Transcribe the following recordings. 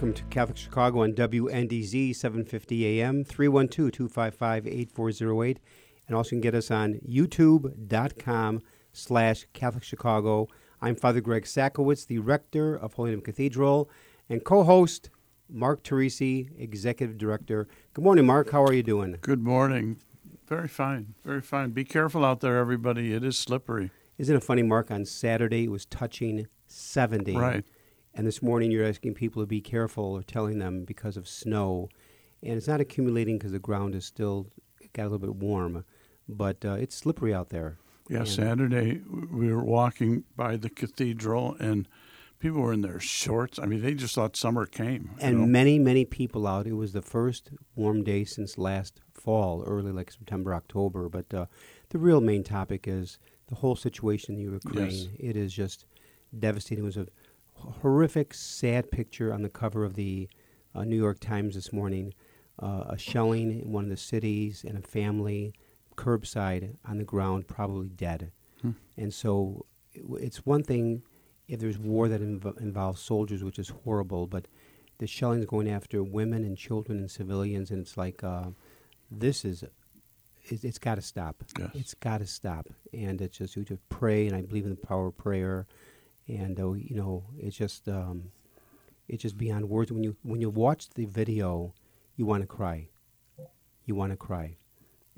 Welcome to Catholic Chicago on WNDZ 750 AM, 312-255-8408. And also you can get us on youtube.com slash Catholic Chicago. I'm Father Greg Sakowicz, the rector of Holy Name Cathedral, and co-host Mark Teresi, executive director. Good morning, Mark. How are you doing? Good morning. Very fine. Very fine. Be careful out there, everybody. It is slippery. Isn't it funny, Mark? On Saturday, it was touching 70. Right. And this morning, you're asking people to be careful or telling them because of snow. And it's not accumulating because the ground is still got a little bit warm, but uh, it's slippery out there. Yeah, And- Saturday we were walking by the cathedral and people were in their shorts. I mean, they just thought summer came. And know? many, many people out. It was the first warm day since last fall, early like September, October. But uh, the real main topic is the whole situation in Ukraine. Yes. It is just devastating. It was a horrific, sad picture on the cover of the uh, New York Times this morning. Uh, a shelling in one of the cities and a family curbside on the ground, probably dead. Hmm. And so it- it's one thing if there's war that inv- involves soldiers, which is horrible, but the shelling is going after women and children and civilians, and it's like uh, this is it, it's got to stop. Yes. It's got to stop, and it's just we just pray, and I believe in the power of prayer, and uh, you know it's just um, it's just beyond words. When you when you watch the video, you want to cry, you want to cry,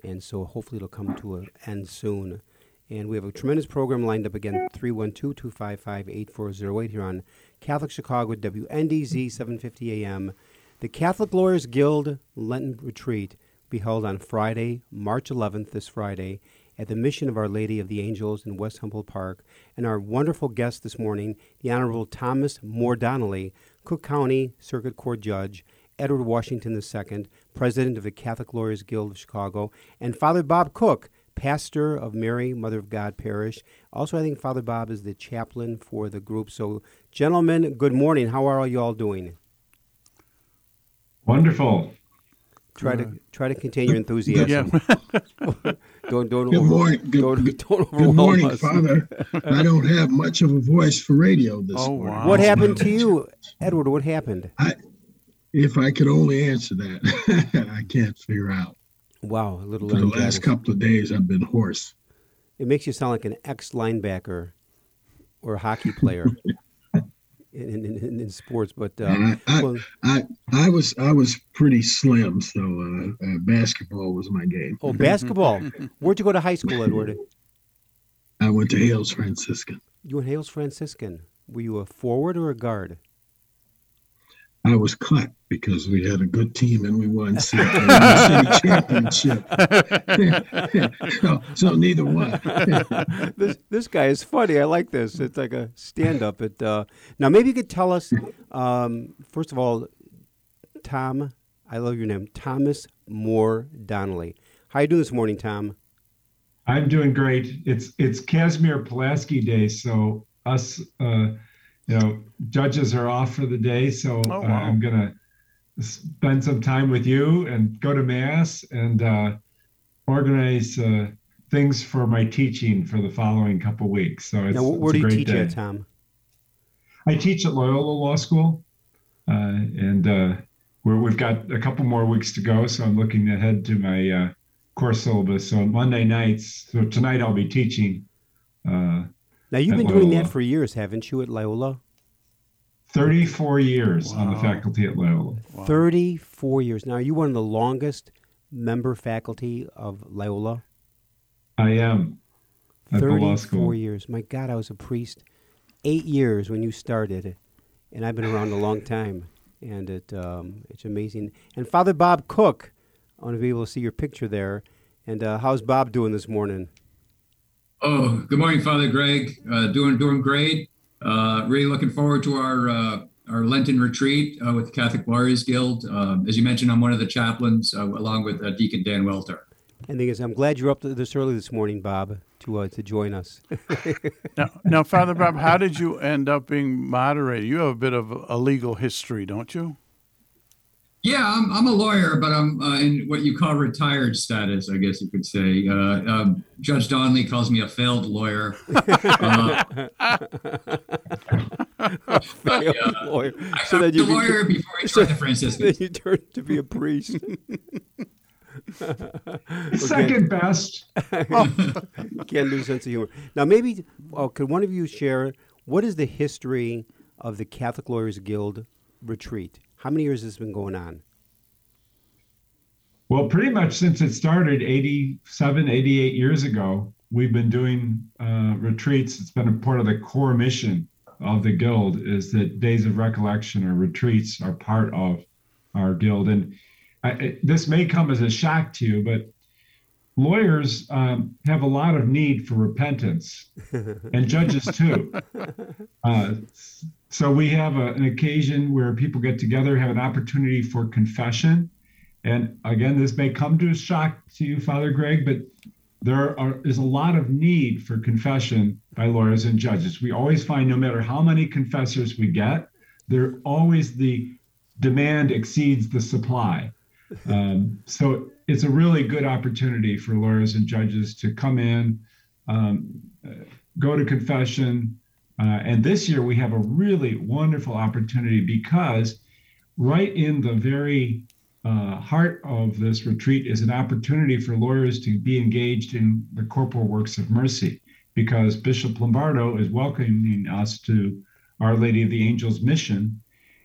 and so hopefully it'll come to an end soon. And we have a tremendous program lined up again 312 255 8408 here on Catholic Chicago, WNDZ 750 AM. The Catholic Lawyers Guild Lenten Retreat be held on Friday, March 11th, this Friday, at the Mission of Our Lady of the Angels in West Humboldt Park. And our wonderful guest this morning, the Honorable Thomas More Donnelly, Cook County Circuit Court Judge, Edward Washington II, President of the Catholic Lawyers Guild of Chicago, and Father Bob Cook, pastor of Mary, Mother of God Parish. Also, I think Father Bob is the chaplain for the group. So, gentlemen, good morning. How are you all doing? Wonderful. Try to try to contain your yeah. enthusiasm. Don't don't Good over- morning. Good, don't, good- don't good morning, us. Father. I don't have much of a voice for radio this Oh, morning. wow. What happened to you, Edward? What happened? If I could only answer that, I can't figure out. Wow, a little For the last couple of days, I've been hoarse. It makes you sound like an ex linebacker or a hockey player in, in, in, in sports. But uh, I, I, well, I, I was I was pretty slim, so uh, uh, basketball was my game. oh, basketball. Where'd you go to high school, Edward? I went to Hales Franciscan. You went Hales Franciscan. Were you a forward or a guard? I was cut because we had a good team and we won city, city championship. so, so neither one. this this guy is funny. I like this. It's like a stand up. It uh, now maybe you could tell us um, first of all, Tom. I love your name, Thomas More Donnelly. How you doing this morning, Tom? I'm doing great. It's it's Casimir Pulaski Day, so us, uh, you know, judges are off for the day. So Oh, uh. I'm gonna spend some time with you and go to mass and uh, organize uh, things for my teaching for the following couple weeks. So it's, now, where it's do a you teach day. at, Tom? I teach at Loyola Law School, uh, and we're, we've got a couple more weeks to go. So I'm looking ahead to my uh, course syllabus. So Monday nights. So tonight I'll be teaching. Uh, Now you've At been doing that for years, haven't you, at Loyola? 34 years on the faculty at Loyola. Wow. 34 years. Now, are you one of the longest member faculty of Loyola? I am at the law 34 school. years. My God, I was a priest eight years when you started, and I've been around a long time, and it um, it's amazing. And Father Bob Cook, I want to be able to see your picture there. And uh, how's Bob doing this morning? Oh, good morning, Father Greg. Uh, doing doing great. Uh, really looking forward to our uh, our Lenten retreat uh, with the Catholic Lawyers Guild. Um, as you mentioned, I'm one of the chaplains, uh, along with Deacon Dan Welter. And the thing is, I'm glad you're up this early this morning, Bob, to uh, to join us. Now, now, Father Bob, how did you end up being moderator? You have a bit of a legal history, don't you? Yeah, I'm, I'm a lawyer, but I'm uh, in what you call retired status, I guess you could say. Uh, um, Judge Donnelly calls me a failed lawyer. Uh, but, uh, Lawyer. I So was that you a can- lawyer before I so- joined the Franciscans. then you turn to be a priest. Second best. Can't lose sense of humor. Now, maybe, oh, could one of you share what is the history of the Catholic Lawyers Guild retreat? How many years has this been going on? Well, pretty much since it started 87, 88 years ago, we've been doing uh, retreats. It's been a part of the core mission of the Guild is that days of recollection or retreats are part of our Guild. And I, it, this may come as a shock to you, but lawyers um, have a lot of need for repentance, and judges too. Uh, so we have a, an occasion where people get together, have an opportunity for confession. And again, this may come to a shock to you, Father Greg, but there are, is a lot of need for confession by lawyers and judges. We always find no matter how many confessors we get, there always the demand exceeds the supply. Um, so it's a really good opportunity for lawyers and judges to come in, um, go to confession. Uh, and this year we have a really wonderful opportunity because right in the very uh, heart of this retreat is an opportunity for lawyers to be engaged in the corporal works of mercy because Bishop Lombardo is welcoming us to Our Lady of the Angels mission.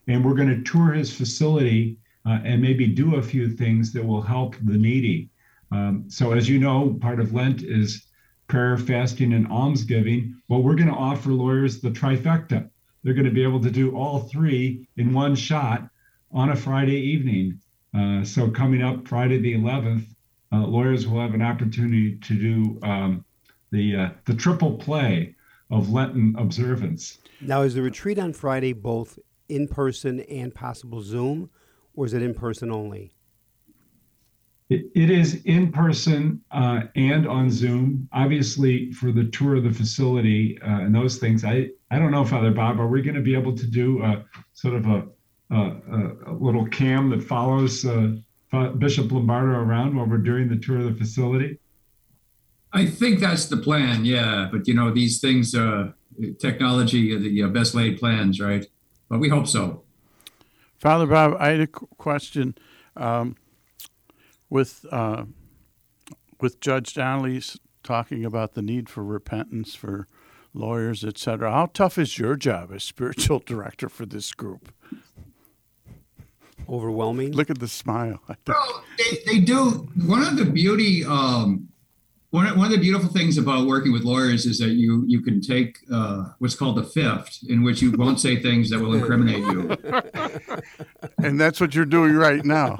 And we're going to tour his facility uh, and maybe do a few things that will help the needy. Um, so, as you know, part of Lent is prayer, fasting, and almsgiving. Well, we're going to offer lawyers the trifecta. They're going to be able to do all three in one shot on a Friday evening. Uh, so, coming up Friday the 11th, uh, lawyers will have an opportunity to do um, the uh, the triple play of Lenten observance. Now, is the retreat on Friday both in person and possible Zoom, or is it in person only? It, it is in person uh, and on Zoom. Obviously, for the tour of the facility uh, and those things, I, I don't know, Father Bob, are we going to be able to do a sort of a, a, a little cam that follows uh, Bishop Lombardo around while we're doing the tour of the facility? I think that's the plan, yeah. But you know, these things, uh, technology, the uh, best laid plans, right? But we hope so. Father Bob, I had a question. Um, with uh, with Judge Donnelly's talking about the need for repentance for lawyers, etc. How tough is your job as spiritual director for this group? Overwhelming. Look at the smile. Well, they, they do. One of the beauty, um, one, of- one of the beautiful things about working with lawyers is that you you can take uh, what's called the fifth, in which you won't say things that will incriminate you. and that's what you're doing right now.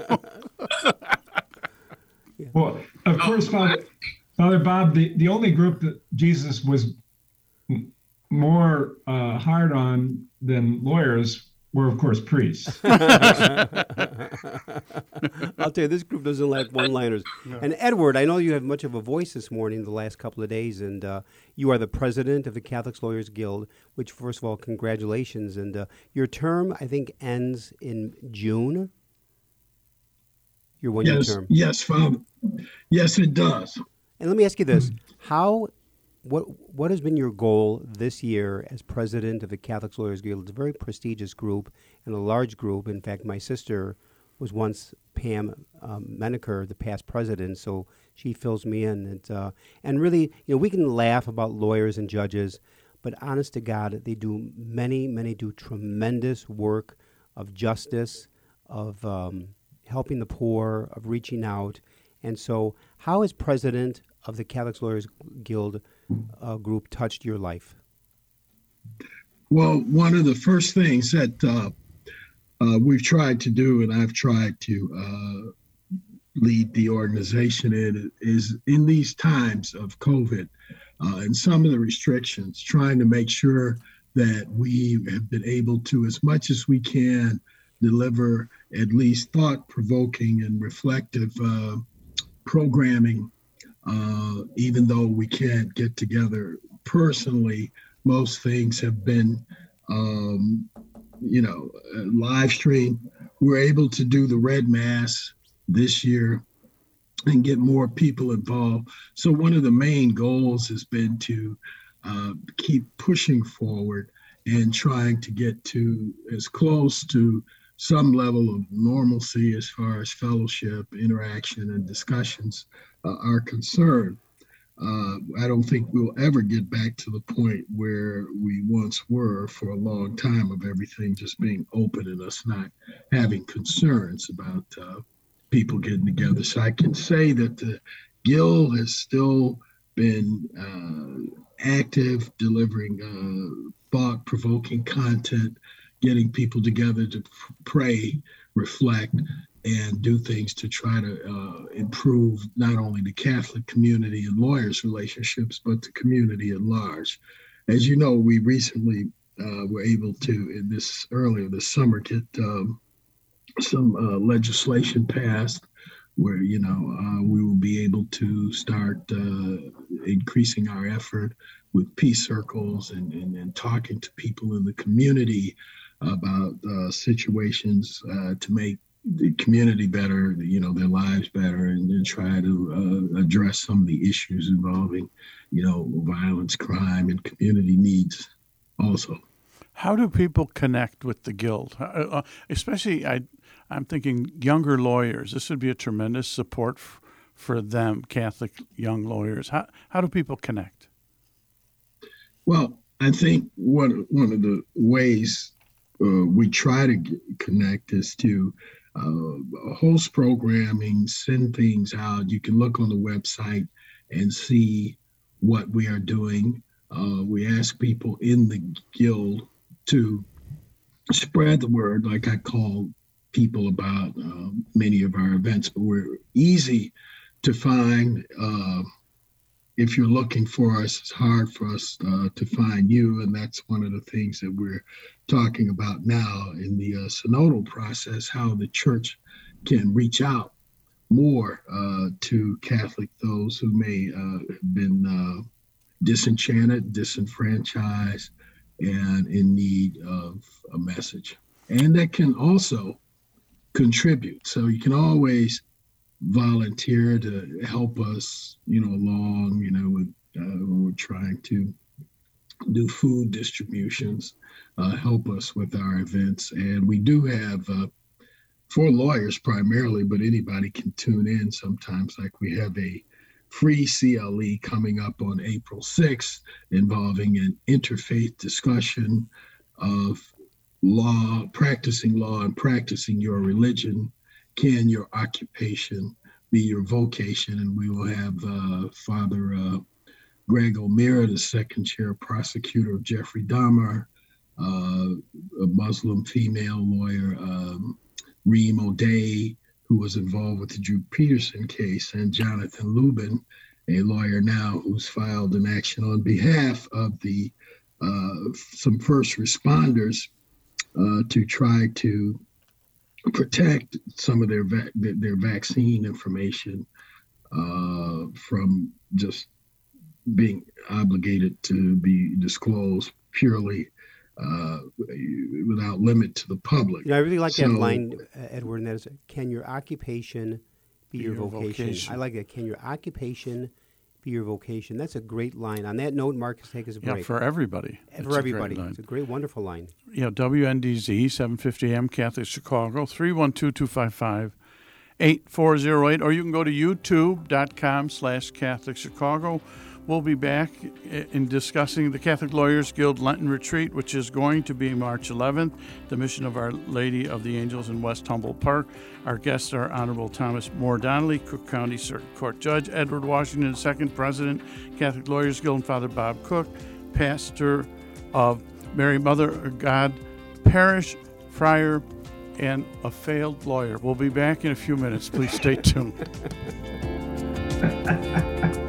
Well, of course, Father, Father Bob, the, the only group that Jesus was more uh, hard on than lawyers were, of course, priests. I'll tell you, this group doesn't like one-liners. And Edward, I know you have much of a voice this morning, the last couple of days, and uh, you are the president of the Catholic Lawyers Guild. Which, first of all, congratulations. And uh, your term, I think, ends in June. Your one-year Yes, term. yes, Father. Yes, it does. And let me ask you this: How, what, what has been your goal this year as president of the Catholic Lawyers Guild? It's a very prestigious group and a large group. In fact, my sister was once Pam um, Menaker, the past president, so she fills me in. And uh, and really, you know, we can laugh about lawyers and judges, But honest to God, they do many, many do tremendous work of justice, of um, helping the poor, of reaching out. And so, how is president of the Catholic Lawyers Guild uh, group touched your life? Well, one of the first things that uh, uh, we've tried to do, and I've tried to uh, lead the organization in, is in these times of COVID uh, and some of the restrictions, trying to make sure that we have been able to, as much as we can, deliver at least thought provoking and reflective uh, programming, uh, even though we can't get together personally. Most things have been, um, you know, live stream. We're able to do the Red Mass this year and get more people involved. So, one of the main goals has been to uh, keep pushing forward and trying to get to as close to some level of normalcy as far as fellowship, interaction, and discussions uh, are concerned. Uh, I don't think we'll ever get back to the point where we once were for a long time of everything just being open and us not having concerns about uh, people getting together. So I can say that the Guild has still been uh, active, delivering uh, thought provoking content getting people together to pray, reflect, and do things to try to uh, improve not only the Catholic community and lawyers' relationships, but the community at large. As you know, we recently uh, were able to, in this earlier this summer, get um, some uh, legislation passed where you know uh, we will be able to start uh, increasing our effort with peace circles and, and, and talking to people in the community about uh, situations uh, to make the community better, you know, their lives better, and then try to uh, address some of the issues involving, you know, violence, crime, and community needs also. How do people connect with the Guild? Uh, uh, especially, I, I'm thinking younger lawyers. This would be a tremendous support f- for them, Catholic young lawyers. How, how do people connect? Well, I think one, one of the ways uh, we try to get, connect is to uh, host programming, send things out. You can look on the website and see what we are doing. Uh, we ask people in the guild to spread the word, like I call people about uh, many of our events, but we're easy to find. Uh, if you're looking for us, it's hard for us uh, to find you. And that's one of the things that we're talking about now in the uh, synodal process how the church can reach out more uh, to Catholic those who may uh, have been uh, disenchanted, disenfranchised, and in need of a message. And that can also contribute. So you can always volunteer to help us, you know, along, you know, with uh, when we're trying to do food distributions, uh, help us with our events. And we do have uh, lawyers primarily, but anybody can tune in sometimes. Like we have a free CLE coming up on April 6th involving an interfaith discussion of law, practicing law, and practicing your religion can your occupation be your vocation? And we will have uh, Father uh, Greg O'Meara, the second chair prosecutor of Jeffrey Dahmer, uh, a Muslim female lawyer, um, Reem Odeh, who was involved with the Drew Peterson case, and Jonathan Lubin, a lawyer now who's filed an action on behalf of the uh, some first responders uh, to try to protect some of their va- their vaccine information uh, from just being obligated to be disclosed purely uh, without limit to the public. You know, I really like so, that line, Edward, and that is, can your occupation be, be your, your vocation? vocation? I like that. Can your occupation be your vocation. That's a great line. On that note, Marcus, take us a break. Yeah, for everybody. For everybody. it's a great, wonderful line. Yeah, WNDZ, 750 AM, Catholic Chicago, 312 255 8408. Or you can go to youtube.com slash Catholic Chicago We'll be back in discussing the Catholic Lawyers Guild Lenten Retreat, which is going to be March 11th, the mission of Our Lady of the Angels in West Humboldt Park. Our guests are Honorable Thomas More Donnelly, Cook County Circuit Court Judge, Edward Washington II, President, Catholic Lawyers Guild, and Father Bob Cook, Pastor of Mary Mother of God Parish, Friar, and a failed lawyer. We'll be back in a few minutes. Please stay tuned.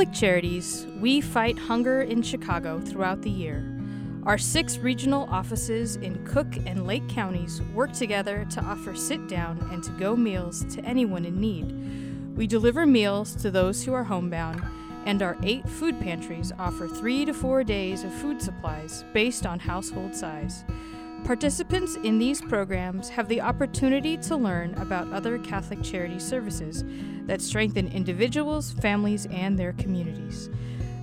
Catholic Charities, we fight hunger in Chicago throughout the year. Our six regional offices in Cook and Lake counties work together to offer sit down and to go meals to anyone in need. We deliver meals to those who are homebound, and our eight food pantries offer three to four days of food supplies based on household size. Participants in these programs have the opportunity to learn about other Catholic charity services that strengthen individuals, families, and their communities.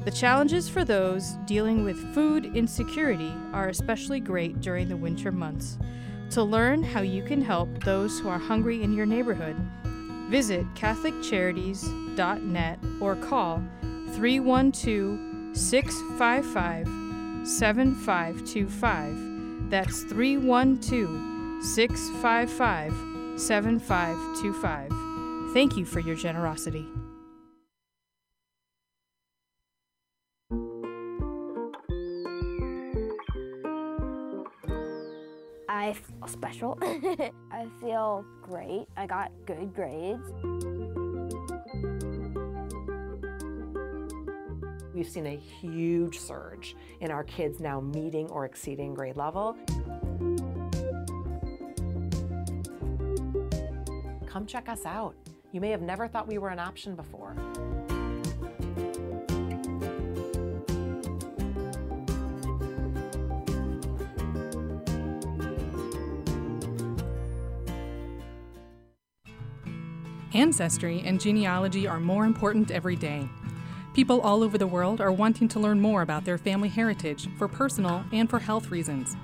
The challenges for those dealing with food insecurity are especially great during the winter months. To learn how you can help those who are hungry in your neighborhood, visit CatholicCharities.net or call 312 655 7525 that's 312 655 7525. Thank you for your generosity. I feel special. I feel great. I got good grades. We've seen a huge surge in our kids now meeting or exceeding grade level. Come check us out. You may have never thought we were an option before. Ancestry and genealogy are more important every day. People all over the world are wanting to learn more about their family heritage for personal and for health reasons.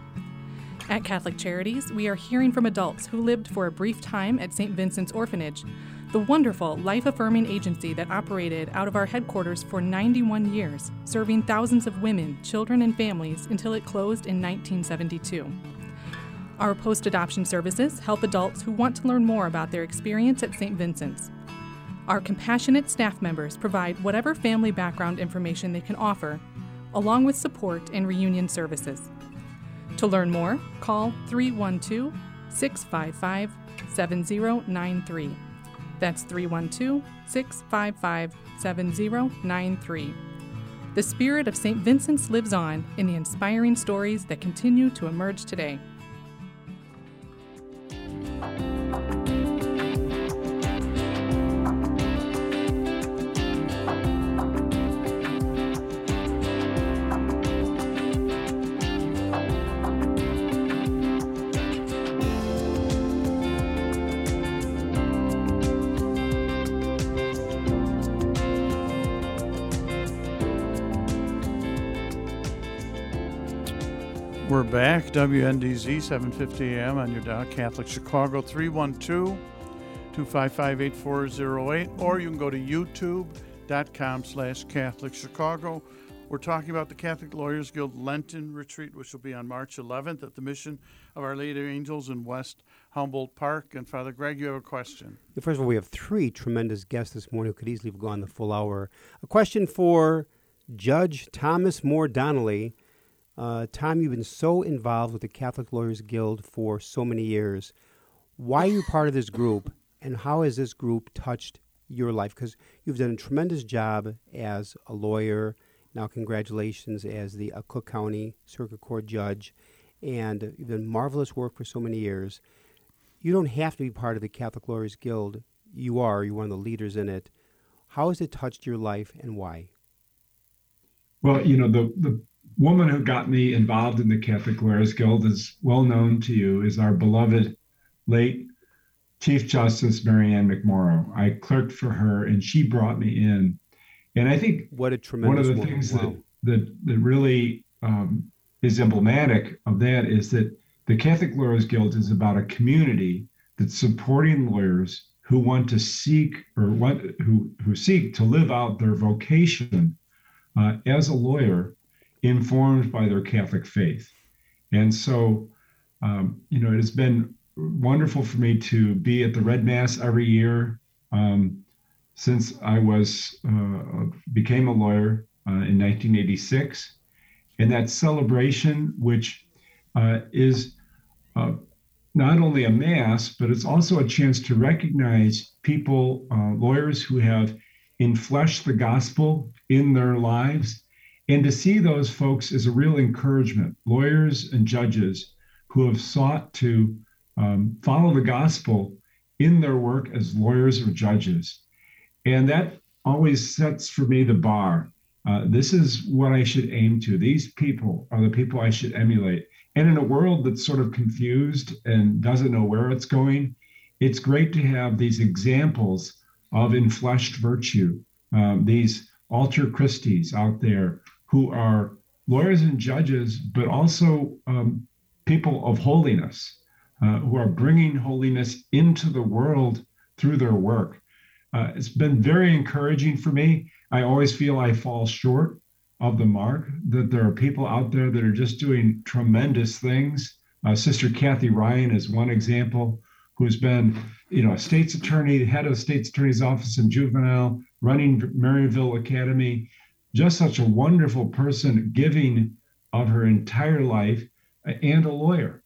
At Catholic Charities, we are hearing from adults who lived for a brief time at St. Vincent's Orphanage, the wonderful life affirming agency that operated out of our headquarters for 91 years, serving thousands of women, children, and families until it closed in 1972. Our post adoption services help adults who want to learn more about their experience at St. Vincent's. Our compassionate staff members provide whatever family background information they can offer, along with support and reunion services. To learn more, call 312 655 7093. That's 312 655 7093. The spirit of St. Vincent's lives on in the inspiring stories that continue to emerge today. We're back, WNDZ, 750 AM on your dial, Catholic Chicago, 312 255 8408, or you can go to youtube.com slash Catholic Chicago. We're talking about the Catholic Lawyers Guild Lenten Retreat, which will be on March 11th at the Mission of Our Lady of Angels in West Humboldt Park. And Father Greg, you have a question. First of all, we have three tremendous guests this morning who could easily have gone the full hour. A question for Judge Thomas More Donnelly. Uh, Tom, you've been so involved with the Catholic Lawyers Guild for so many years. Why are you part of this group, and how has this group touched your life? Because you've done a tremendous job as a lawyer. Now, congratulations as the uh, Cook County Circuit Court judge, and you've done marvelous work for so many years. You don't have to be part of the Catholic Lawyers Guild. You are. You're one of the leaders in it. How has it touched your life, and why? Well, you know the the woman who got me involved in the Catholic Lawyers Guild is well known to you is our beloved late Chief Justice Mary Ann McMorrow. I clerked for her and she brought me in. And I think what a tremendous one of the woman. things wow. that, that, that really um, is emblematic of that is that the Catholic Lawyers Guild is about a community that's supporting lawyers who want to seek or want who who seek to live out their vocation uh, as a lawyer, informed by their Catholic faith. And so, um, you know, it has been wonderful for me to be at the Red Mass every year um, since I was uh, became a lawyer uh, in 1986, and that celebration, which uh, is uh, not only a mass, but it's also a chance to recognize people, uh, lawyers who have infleshed the gospel in their lives, and to see those folks is a real encouragement. Lawyers and judges who have sought to um, follow the gospel in their work as lawyers or judges. And that always sets for me the bar. Uh, this is what I should aim to. These people are the people I should emulate. And in a world that's sort of confused and doesn't know where it's going, it's great to have these examples of infleshed virtue, um, these alter Christies out there who are lawyers and judges, but also um, people of holiness, uh, who are bringing holiness into the world through their work. Uh, it's been very encouraging for me. I always feel I fall short of the mark, that there are people out there that are just doing tremendous things. Uh, Sister Kathy Ryan is one example who's been, you know, a state's attorney, head of state's attorney's office in juvenile, running Maryville Academy, just such a wonderful person, giving of her entire life, and a lawyer.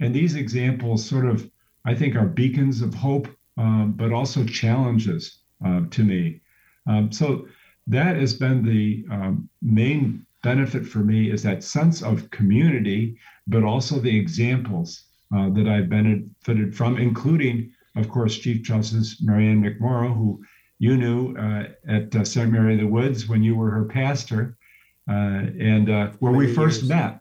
And these examples sort of, I think, are beacons of hope, um, but also challenges uh, to me. Um, so that has been the um, main benefit for me is that sense of community, but also the examples uh, that I've benefited from, including, of course, Chief Justice Mary Ann McMorrow, who you knew uh, at uh, St. Mary of the Woods when you were her pastor, uh, and uh, where we first years. met.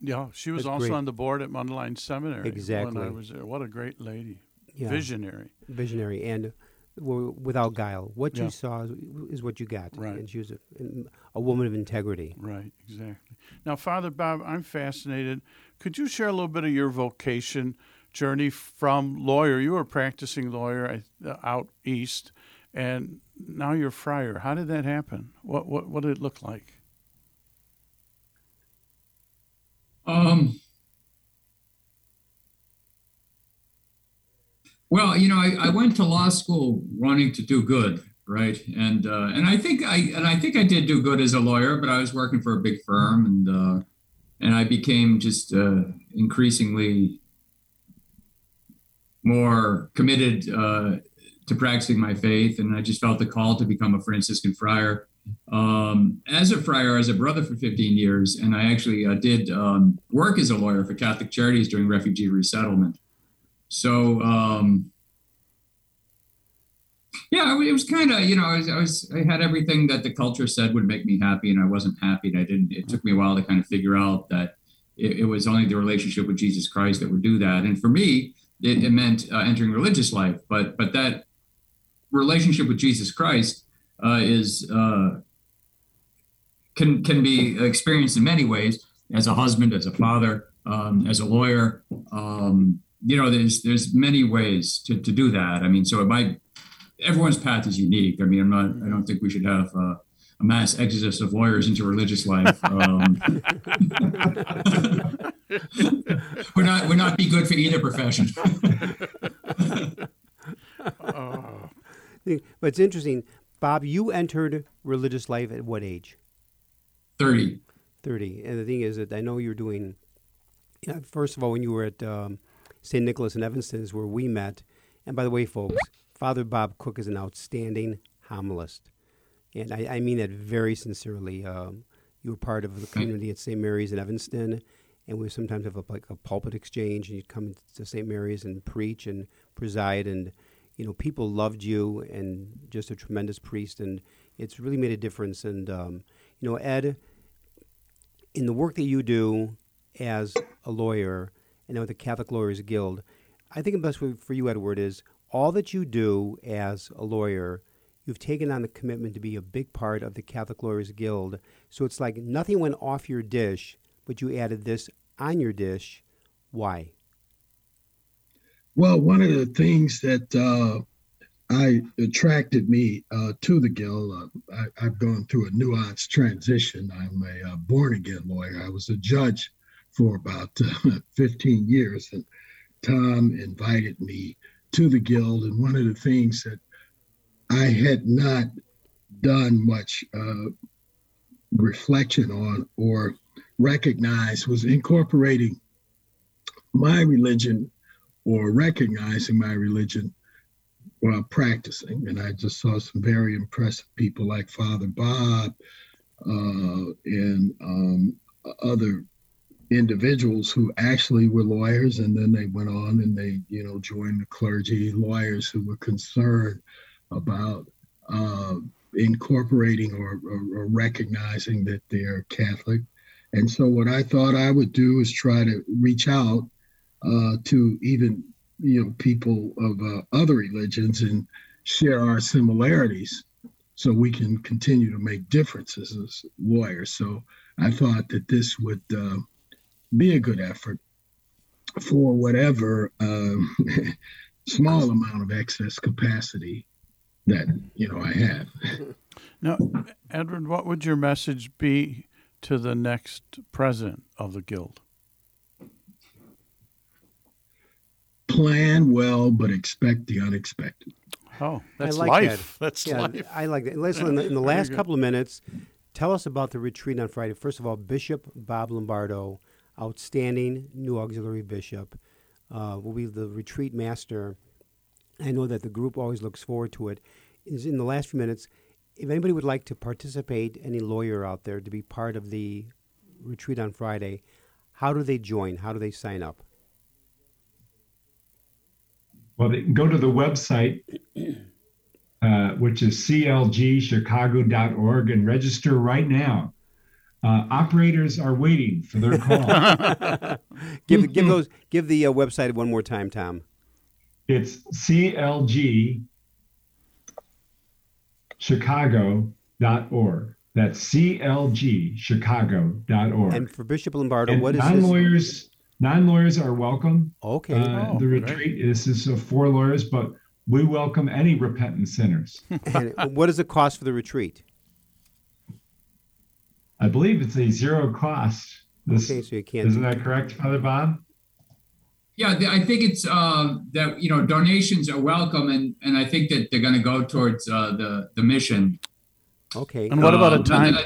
Yeah, she was That's also great. on the board at Mundelein Seminary when Exactly. I was there. What a great lady, Yeah. visionary. visionary and without guile. What Yeah. you saw is, is what you got. Right. And she was a, a woman of integrity. Right, exactly. Now, Father Bob, I'm fascinated. Could you share a little bit of your vocation journey from lawyer? You were a practicing lawyer uh, out east, and now you're friar. How did that happen? What what what did it look like? Um, well, you know, I, I went to law school wanting to do good, right? And uh, and I think I and I think I did do good as a lawyer, but I was working for a big firm, and uh, and I became just uh, increasingly more committed uh, to practicing my faith, and I just felt the call to become a Franciscan friar um, as a friar, as a brother for 15 years, and I actually uh, did um, work as a lawyer for Catholic Charities during refugee resettlement. So, um, yeah, it was kind of, you know, I was, I was, I had everything that the culture said would make me happy, and I wasn't happy, and I didn't. It took me a while to kind of figure out that it, it was only the relationship with Jesus Christ that would do that, and for me, it, it meant uh, entering religious life. But, but that relationship with Jesus Christ uh, is uh, can can be experienced in many ways as a husband, as a father, um, as a lawyer. Um, you know, there's there's many ways to, to do that. I mean, so it might everyone's path is unique. I mean, I'm not. I don't think we should have uh, a mass exodus of lawyers into religious life. Um, we're not. We're not be good for either profession. Oh, But it's interesting, Bob. You entered religious life at what age? Thirty. Thirty. And the thing is that I know you're doing. You know, first of all, when you were at um, St. Nicholas and Evanston, is where we met. And by the way, folks, Father Bob Cook is an outstanding homilist, and I, I mean that very sincerely. Um, you were part of the community at St. Mary's in Evanston, and we sometimes have a, like a pulpit exchange, and you'd come to St. Mary's and preach and preside, and you know people loved you, and just a tremendous priest, and it's really made a difference. And um, You know, Ed, in the work that you do as a lawyer and with the Catholic Lawyers Guild, I think the best way for you, Edward, is all that you do as a lawyer, you've taken on the commitment to be a big part of the Catholic Lawyers Guild. So it's like nothing went off your dish, but you added this on your dish. Why? Well, one of the things that uh, I attracted me uh, to the Guild, uh, I, have gone through a nuanced transition. I'm a uh, born again lawyer. I was a judge for about uh, 15 years, and Tom invited me to the Guild. And one of the things that I had not done much uh, reflection on or recognized was incorporating my religion or recognizing my religion while practicing. And I just saw some very impressive people like Father Bob uh, and um, other individuals who actually were lawyers and then they went on and they you know joined the clergy lawyers who were concerned about uh, incorporating or, or, or, recognizing that they're catholic and so what i thought i would do is try to reach out uh, to even you know people of uh, other religions and share our similarities so we can continue to make differences as lawyers so i thought that this would uh, be a good effort for whatever um, small amount of excess capacity that you know I have. Now, Edward, what would your message be to the next president of the guild? Plan well, but expect the unexpected. Oh, that's like life. That. That's yeah, life. I like that. Listen, in the, in the last couple of minutes, tell us about the retreat on Friday. First of all, Bishop Bob Lombardo outstanding new auxiliary bishop, uh, will be the retreat master. I know that the group always looks forward to it. Is in the last few minutes, if anybody would like to participate, any lawyer out there to be part of the retreat on Friday, how do they join? How do they sign up? Well, they can go to the website, uh, which is clgchicago.org, and register right now. Uh, operators are waiting for their call. give give those give the uh, website one more time, Tom. It's CLG Chicago.org. That's CLGchicago.org. And for Bishop Lombardo, and what is non-lawyers? Non-lawyers are welcome. Okay. Uh, oh, the retreat great. this is for lawyers, but we welcome any repentant sinners. and what is the cost for the retreat? I believe it's a zero cost. This, okay, so you can't. Isn't that correct, Father Bob? Yeah, I think it's uh, that you know donations are welcome, and and I think that they're going to go towards uh, the the mission. Okay. And what about a uh, time? Uh,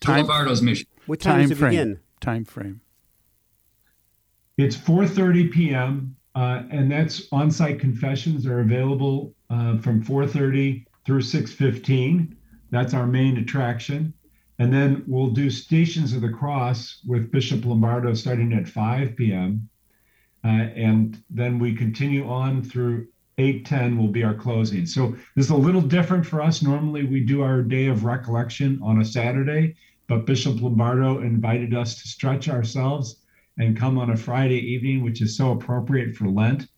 time Lombardo's mission. What time, time does it frame. begin? Time frame. It's 4:30 p.m. Uh, and that's on-site confessions are available uh, from 4:30 through 6:15. That's our main attraction. And then we'll do Stations of the Cross with Bishop Lombardo starting at 5 p.m. Uh, and then we continue on through 8:10 will be our closing. So this is a little different for us. Normally we do our day of recollection on a Saturday, but Bishop Lombardo invited us to stretch ourselves and come on a Friday evening, which is so appropriate for Lent.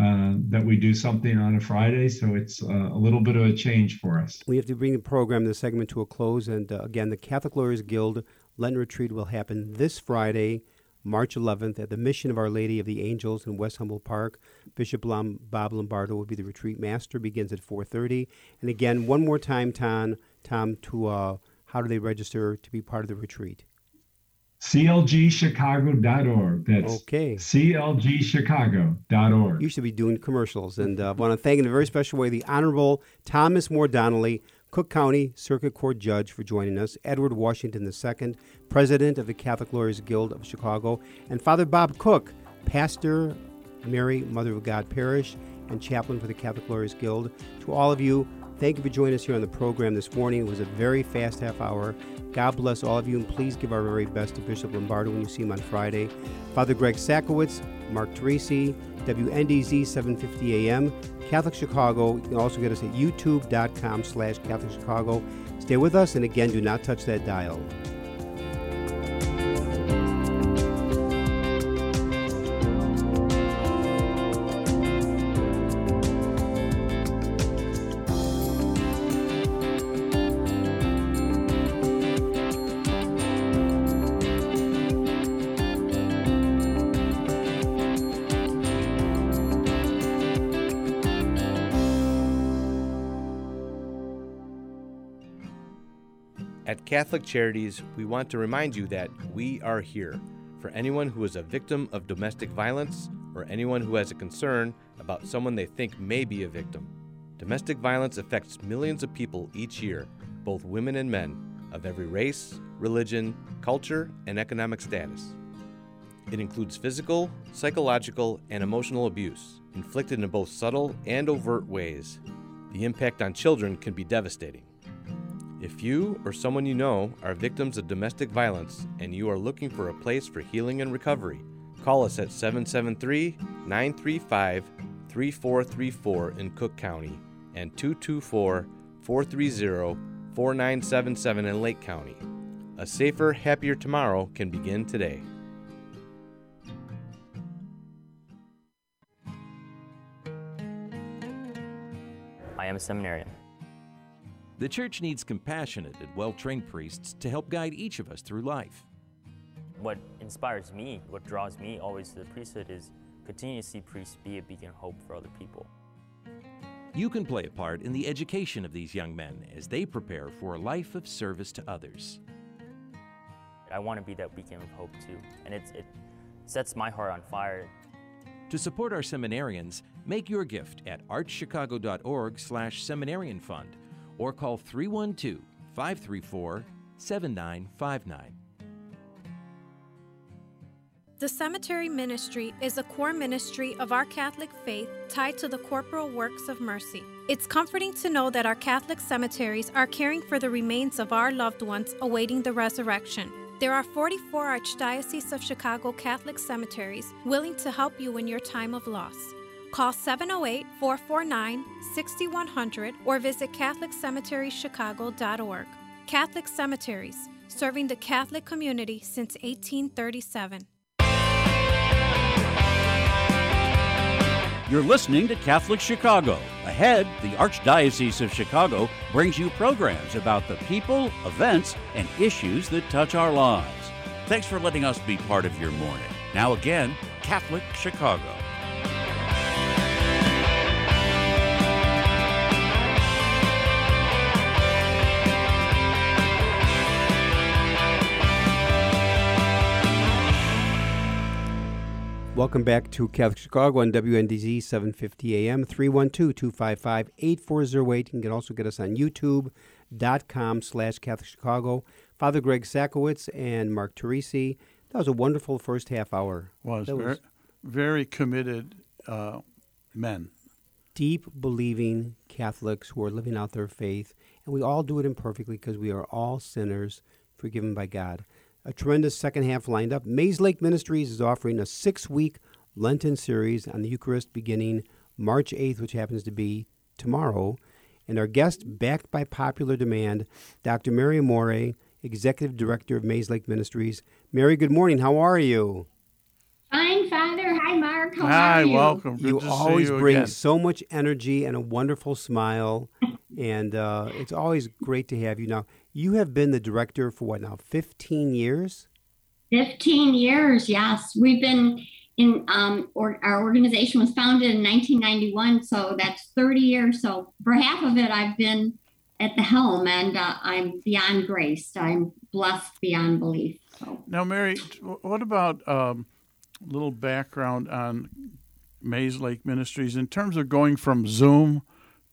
Uh, that we do something on a Friday. So it's uh, a little bit of a change for us. We have to bring the program, the segment to a close. And uh, again, the Catholic Lawyers Guild Lent Retreat will happen this Friday, March 11th, at the Mission of Our Lady of the Angels in West Humboldt Park. Bishop Lom- Bob Lombardo will be the retreat master. Begins at 4:30. And again, one more time, Tom, Tom, to uh, how do they register to be part of the retreat? clgchicago.org. That's okay. clgchicago.org. You should be doing commercials. And uh, I want to thank in a very special way the Honorable Thomas More Donnelly, Cook County Circuit Court Judge, for joining us, Edward Washington II, President of the Catholic Lawyers Guild of Chicago, and Father Bob Cook, Pastor Mary Mother of God Parish and Chaplain for the Catholic Lawyers Guild. To all of you, thank you for joining us here on the program this morning. It was a very fast half hour. God bless all of you, and please give our very best to Bishop Lombardo when you see him on Friday. Father Greg Sakowicz, Mark Teresi, WNDZ 750 AM, Catholic Chicago. You can also get us at youtube.com slash Catholic Chicago. Stay with us, and again, do not touch that dial. Catholic Charities, we want to remind you that we are here for anyone who is a victim of domestic violence or anyone who has a concern about someone they think may be a victim. Domestic violence affects millions of people each year, both women and men, of every race, religion, culture, and economic status. It includes physical, psychological, and emotional abuse, inflicted in both subtle and overt ways. The impact on children can be devastating. If you or someone you know are victims of domestic violence and you are looking for a place for healing and recovery, call us at 773 935 3434 in Cook County and 224 430 4977 in Lake County. A safer, happier tomorrow can begin today. I am a seminarian. The church needs compassionate and well trained priests to help guide each of us through life. What inspires me, what draws me always to the priesthood is continue to see priests be a beacon of hope for other people. You can play a part in the education of these young men as they prepare for a life of service to others. I want to be that beacon of hope too, and it's, it sets my heart on fire. To support our seminarians, make your gift at archchicago.org/seminarian fund or call 312 534 7959. The cemetery ministry is a core ministry of our Catholic faith tied to the corporal works of mercy. It's comforting to know that our Catholic cemeteries are caring for the remains of our loved ones awaiting the resurrection. There are 44 Archdiocese of Chicago Catholic cemeteries willing to help you in your time of loss. Call 708 449 6100 or visit CatholicCemeteriesChicago.org. Catholic Cemeteries, serving the Catholic community since 1837. You're listening to Catholic Chicago. Ahead, the Archdiocese of Chicago brings you programs about the people, events, and issues that touch our lives. Thanks for letting us be part of your morning. Now, again, Catholic Chicago. Welcome back to Catholic Chicago on WNDZ 750 AM, 312-255-8408. You can also get us on youtube.com slash Catholic Chicago. Father Greg Sakowicz and Mark Teresi. That was a wonderful first half hour. Was, That very, very committed uh, men. deep believing Catholics who are living out their faith, and we all do it imperfectly because we are all sinners forgiven by God. A tremendous second half lined up. Mayslake Ministries is offering a six week Lenten series on the Eucharist beginning March 8th, which happens to be tomorrow. And our guest, backed by popular demand, Dr. Mary Amore, Executive Director of Mayslake Ministries. Mary, good morning. How are you? Fine, Father. Hi, Mark. How Hi, are you? welcome. Good you to see always you bring again. so much energy and a wonderful smile, and uh, it's always great to have you. Now, you have been the director for what now, fifteen years? 15 years, yes. We've been in, um, or, our organization was founded in 1991, so that's 30 years. So for half of it, I've been at the helm, and uh, I'm beyond graced. I'm blessed beyond belief. So Now, Mary, what about um, a little background on Mayslake Ministries in terms of going from Zoom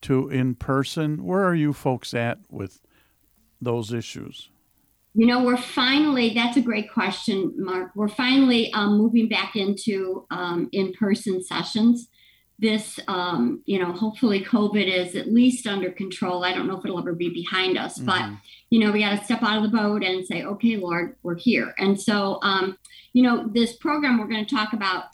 to in person? Where are you folks at with those issues? You know, we're finally, that's a great question, Mark. We're finally um, moving back into um, in person sessions. This, um, you know, hopefully COVID is at least under control. I don't know if it'll ever be behind us, but, you know, we got to step out of the boat and say, okay, Lord, we're here. And so, um, you know, this program we're going to talk about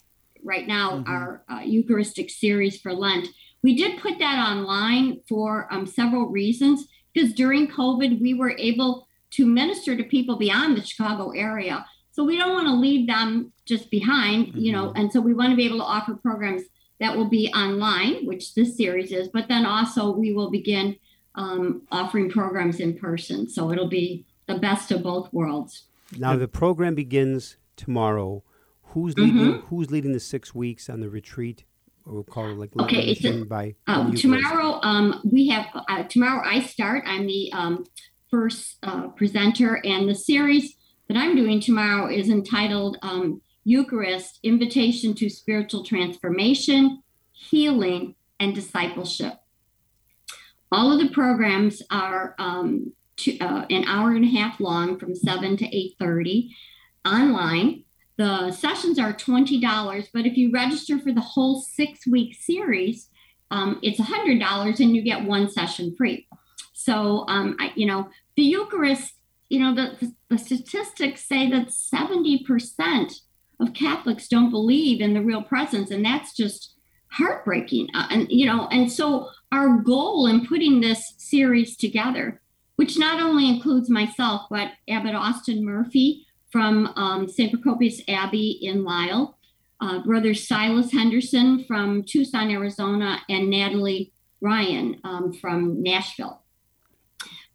right now, our uh, Eucharistic series for Lent, We did put that online for um, several reasons because during COVID, we were able to minister to people beyond the Chicago area. So we don't want to leave them just behind, mm-hmm. you know, mm-hmm. and so we want to be able to offer programs that will be online, which this series is, but then also we will begin um, offering programs in person. So it'll be the best of both worlds. Now the program begins tomorrow. Who's leading? Mm-hmm. Who's leading the six weeks on the retreat? We'll call it like okay. It's a, by uh, tomorrow. Um, we have uh, tomorrow. I start. I'm the um, first uh, presenter, and the series that I'm doing tomorrow is entitled um, Eucharist Invitation to Spiritual Transformation, Healing, and Discipleship. All of the programs are um, to, uh, an hour and a half long from 7 to 8.30 online. The sessions are $20, but if you register for the whole six-week series, um, it's $100 and you get one session free. So, um, I, you know, the Eucharist, you know, the, the, the statistics say that 70% of Catholics don't believe in the real presence, and that's just heartbreaking. Uh, and you know, and so our goal in putting this series together, which not only includes myself but Abbot Austin Murphy from um, St. Procopius Abbey in Lisle, uh, Brother Silas Henderson from Tucson, Arizona, and Natalie Ryan um, from Nashville.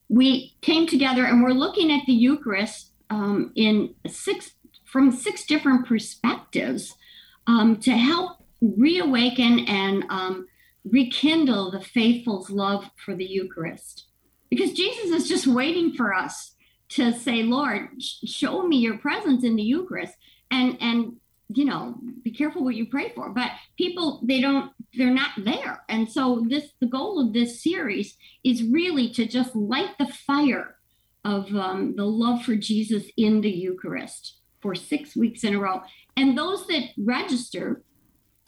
We came together and we're looking at the Eucharist um, in six from six different perspectives um, to help reawaken and um, rekindle the faithful's love for the Eucharist. Because Jesus is just waiting for us to say, Lord, show me your presence in the Eucharist. And, and, you know, be careful what you pray for. But people, they don't, they're not there. And so this, the goal of this series is really to just light the fire of um, the love for Jesus in the Eucharist for six weeks in a row. And those that register,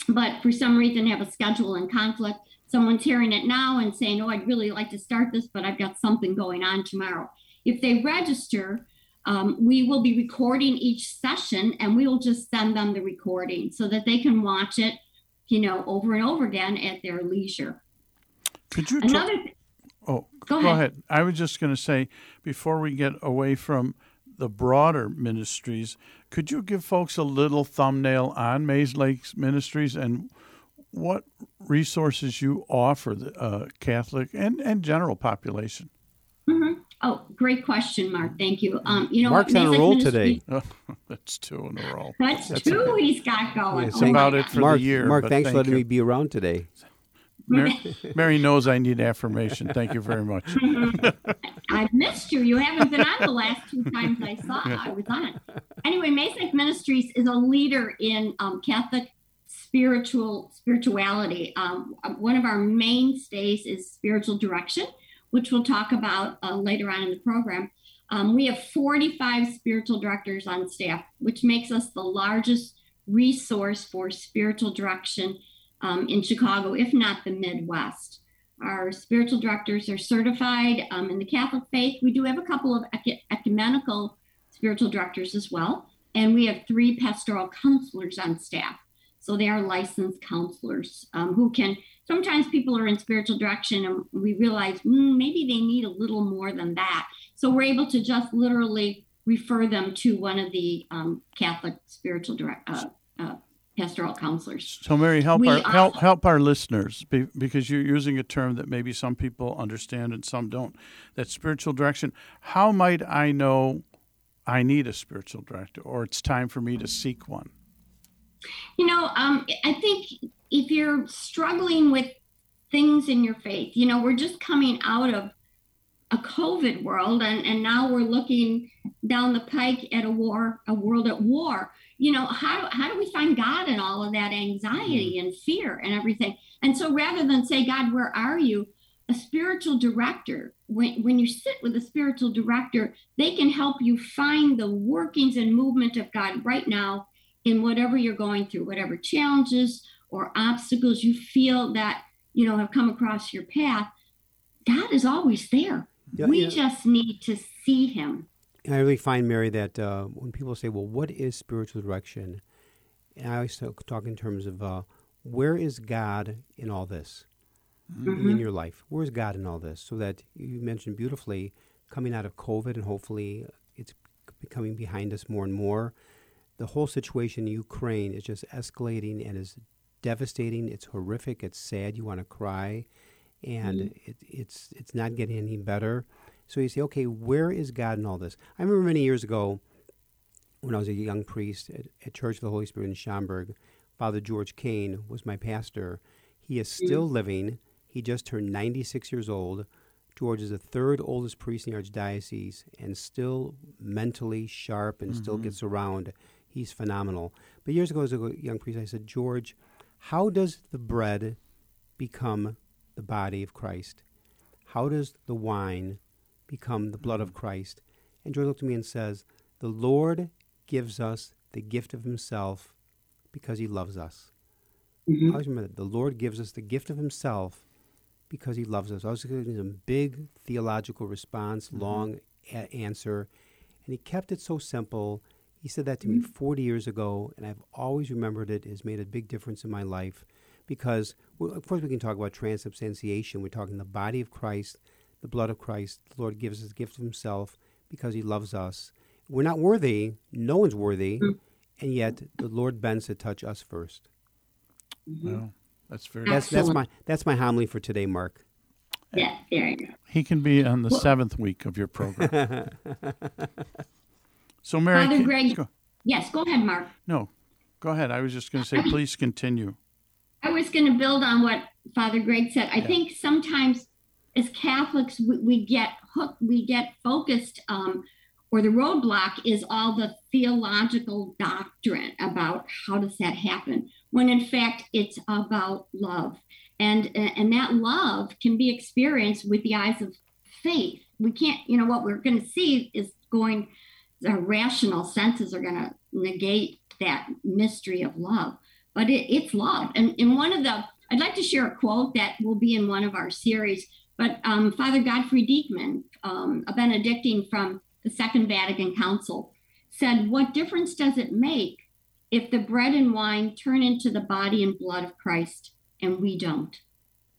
but for some reason have a schedule in conflict, someone's hearing it now and saying, Oh, I'd really like to start this, but I've got something going on tomorrow. If they register, um, we will be recording each session and we will just send them the recording so that they can watch it, you know, over and over again at their leisure. Could you another? Oh, go ahead. go ahead. I was just going to say before we get away from the broader ministries. Could you give folks a little thumbnail on Maze Lakes Ministries and what resources you offer the uh, Catholic and, and general population? Mm-hmm. Oh, great question, Mark. Thank you. Um, you know, Mark's on a roll today. that's two in a row. That's, that's two a, he's got going. That's oh about it for Mark, the year. Mark, thanks for letting you. me be around today. Mary, Mary, knows I need affirmation. Thank you very much. I've missed you. You haven't been on the last two times I saw. I was on. Anyway, Mayslake Ministries is a leader in um, Catholic spiritual spirituality. Um, one of our mainstays is spiritual direction, which we'll talk about uh, later on in the program. Um, we have 45 spiritual directors on staff, which makes us the largest resource for spiritual direction um, in Chicago, if not the Midwest. Our spiritual directors are certified um, in the Catholic faith. We do have a couple of ecumenical spiritual directors as well. And we have three pastoral counselors on staff. So they are licensed counselors um, who can, sometimes people are in spiritual direction and we realize mm, maybe they need a little more than that. So we're able to just literally refer them to one of the um, Catholic spiritual direct, uh, uh, pastoral counselors. So, Mary, help we our help help our listeners because you're using a term that maybe some people understand and some don't. That spiritual direction. How might I know I need a spiritual director, or it's time for me to seek one? You know, um, I think if you're struggling with things in your faith, you know, we're just coming out of a COVID world, and, and now we're looking down the pike at a war, a world at war. You know how, how do we find god in all of that anxiety mm-hmm. and fear and everything? And so rather than say god where are you? A spiritual director when, when you sit with a spiritual director they can help you find the workings and movement of god right now in whatever you're going through whatever challenges or obstacles you feel that you know have come across your path god is always there yeah, we yeah. just need to see him and I really find, Mary, that uh, when people say, well, what is spiritual direction? And I always talk, talk in terms of uh, where is God in all this? mm-hmm. in your life? Where's God in all this? So that you mentioned beautifully coming out of COVID, and hopefully it's becoming behind us more and more. The whole situation in Ukraine is just escalating and is devastating. It's horrific. It's sad. You want to cry, and mm-hmm. it, it's it's not getting any better. So you say, okay, where is God in all this? I remember many years ago when I was a young priest at, at Church of the Holy Spirit in Schaumburg. Father George Kane was my pastor. He is still mm-hmm. living. He just turned 96 years old. George is the third oldest priest in the archdiocese and still mentally sharp and mm-hmm. still gets around. He's phenomenal. But years ago, as a young priest, I said, George, how does the bread become the body of Christ? How does the wine become the blood of. Christ? And George looked at me and says, The Lord gives us the gift of Himself because He loves us. Mm-hmm. I always remember that. The Lord gives us the gift of Himself because He loves us. I was giving him big theological response, mm-hmm. long a- answer, and He kept it so simple. He said that to mm-hmm. me 40 years ago, and I've always remembered it. It has made a big difference in my life because, well, of course, we can talk about transubstantiation. We're talking the body of Christ, the blood of Christ. The Lord gives us the gift of Himself because He loves us. We're not worthy. No one's worthy. Mm-hmm. And yet, the Lord bends to touch us 1st mm-hmm. Well, that's very. That's that's my that's my homily for today, Mark. Yeah, there you go. He can be on the well, seventh week of your program. so, Mary, Father Greg, go. yes, go ahead, Mark. No, go ahead. I was just going to say, please continue. I was going to build on what Father Greg said. I yeah. think sometimes as Catholics we, we, get hooked, we get focused um, or the roadblock is all the theological doctrine about how does that happen when in fact it's about love and and that love can be experienced with the eyes of faith we can't you know what we're going to see is going the rational senses are going to negate that mystery of love but it, it's love and in one of the i'd like to share a quote that will be in one of our series but um, father godfrey diekmann um, a benedictine from the Second Vatican Council, said, What difference does it make if the bread and wine turn into the body and blood of Christ and we don't?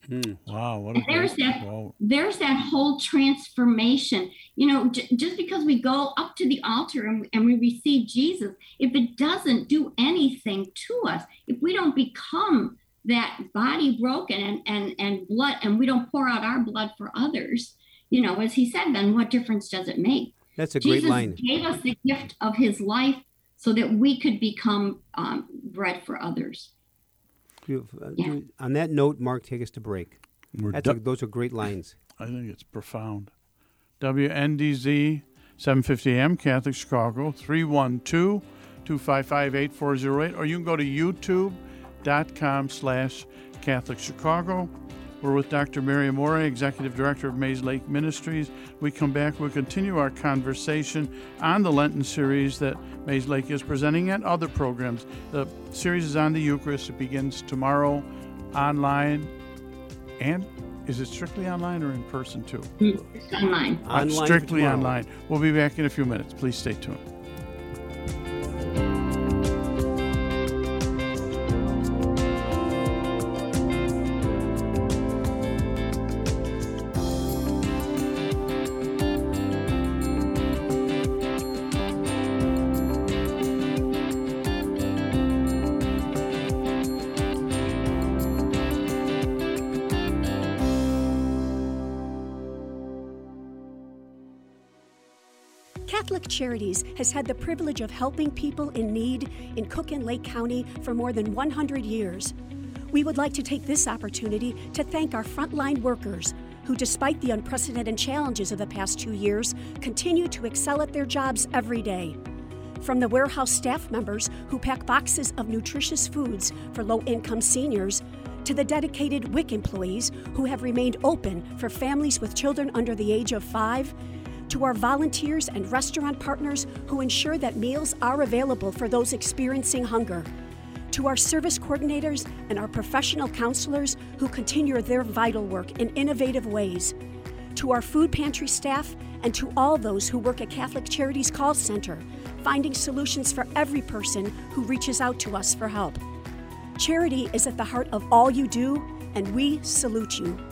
Mm, wow, there's that wow. there's that whole transformation. You know, j- just because we go up to the altar and, and we receive Jesus, if it doesn't do anything to us, if we don't become that body broken and, and, and blood, and we don't pour out our blood for others, you know, as he said, then what difference does it make? That's a great Jesus line. gave us the gift of his life so that we could become um, bread for others. Beautiful. Uh, yeah. On that note, Mark, take us to break. Du- a, those are great lines. I think it's profound. WNDZ 750 AM, Catholic Chicago, 312 255 8408, or you can go to youtube.com slash Catholic Chicago. We're with Dr. Mary Amore, Executive Director of Mayslake Ministries. We come back, we'll continue our conversation on the Lenten series that Mayslake is presenting and other programs. The series is on the Eucharist. It begins tomorrow online. And is it strictly online or in person too? It's online. Uh, online strictly online. We'll be back in a few minutes. Please stay tuned. Had the privilege of helping people in need in Cook and Lake County for more than 100 years. We would like to take this opportunity to thank our frontline workers who, despite the unprecedented challenges of the past two years, continue to excel at their jobs every day. From the warehouse staff members who pack boxes of nutritious foods for low income seniors, to the dedicated WIC employees who have remained open for families with children under the age of five, to our volunteers and restaurant partners who ensure that meals are available for those experiencing hunger, to our service coordinators and our professional counselors who continue their vital work in innovative ways, to our food pantry staff, and to all those who work at Catholic Charities Call Center, finding solutions for every person who reaches out to us for help. Charity is at the heart of all you do and we salute you.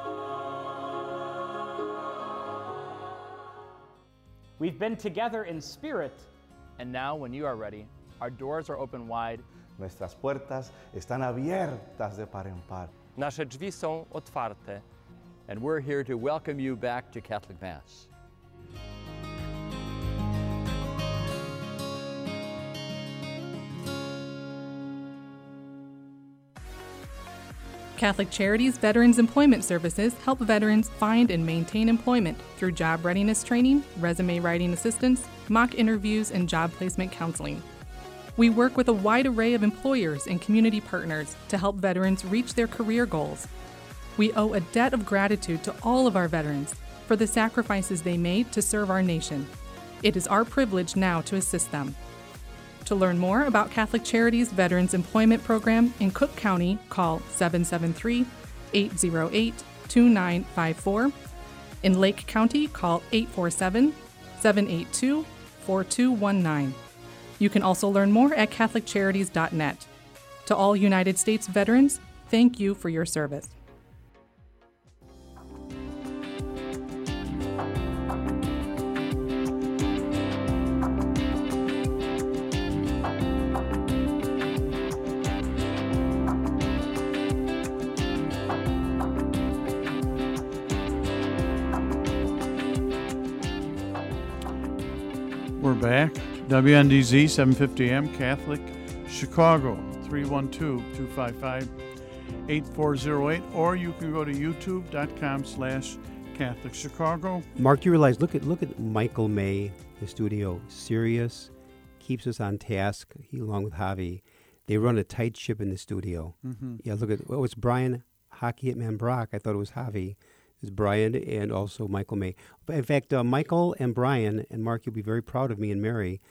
We've been together in spirit. And now, when you are ready, our doors are open wide. Nuestras puertas están abiertas de par en par. Nasze drzwi są otwarte. And we're here to welcome you back to Catholic Mass. Catholic Charities Veterans Employment Services help veterans find and maintain employment through job readiness training, resume writing assistance, mock interviews, and job placement counseling. We work with a wide array of employers and community partners to help veterans reach their career goals. We owe a debt of gratitude to all of our veterans for the sacrifices they made to serve our nation. It is our privilege now to assist them. To learn more about Catholic Charities Veterans Employment Program in Cook County, call 773 808 2954. In Lake County, call 847 782 4219. You can also learn more at CatholicCharities.net. To all United States veterans, thank you for your service. Back. WNDZ 750M Catholic Chicago 312-255-8408 or you can go to youtube.com slash Catholic Chicago. Mark, you realize look at look at Michael May, the studio, serious, keeps us on task. He along with Javi, they run a tight ship in the studio. Mhm. Yeah, look at oh, it's Brian Hockey Hitman Brock. I thought it was Javi. It's Brian and also Michael May. In fact, uh, Michael and Brian and Mark, you'll be very proud of me and Mary.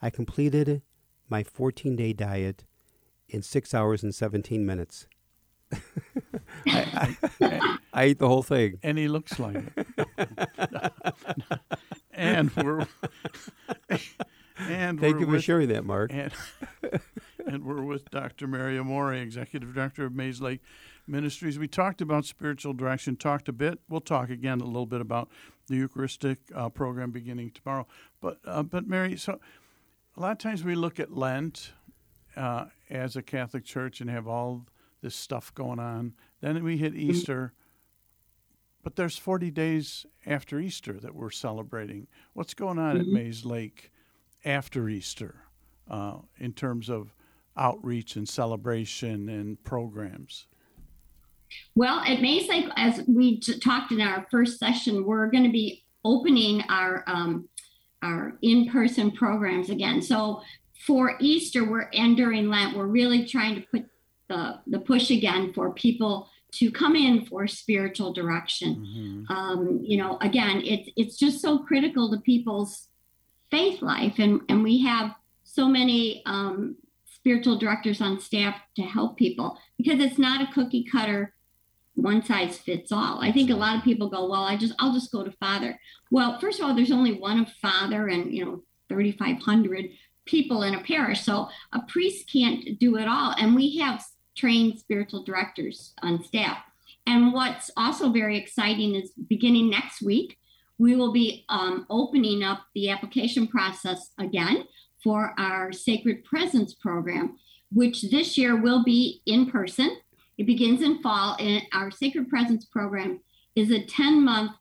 I completed my 14 day diet in six hours and 17 minutes. I, I, I ate the whole thing. And he looks like it. and we're and Thank you for with- sharing that, Mark. And, and we're with Dr. Mary Amore, Executive Director of Mayslake Ministries. We talked about spiritual direction, talked a bit. We'll talk again a little bit about the Eucharistic uh, program beginning tomorrow. But uh, but Mary, so a lot of times we look at Lent uh, as a Catholic Church and have all this stuff going on. Then we hit Easter. But there's 40 days after Easter that we're celebrating. What's going on at Mhm. Mayslake after Easter uh, in terms of outreach and celebration and programs? Well, at Mayslake, as we t- talked in our first session, we're going to be opening our um, our in-person programs again. So for Easter, we're and during Lent, we're really trying to put the the push again for people to come in for spiritual direction. Um, you know, again, it's it's just so critical to people's faith life, and and we have so many um, spiritual directors on staff to help people because it's not a cookie cutter one size fits all. I think a lot of people go, well, I just I'll just go to Father. Well, first of all, there's only one of Father and you know 3,500 people in a parish, so a priest can't do it all. And we have trained spiritual directors on staff. And what's also very exciting is beginning next week, we will be um, opening up the application process again for our Sacred Presence program, which this year will be in person. It begins in fall, and our Sacred Presence program is a 10 month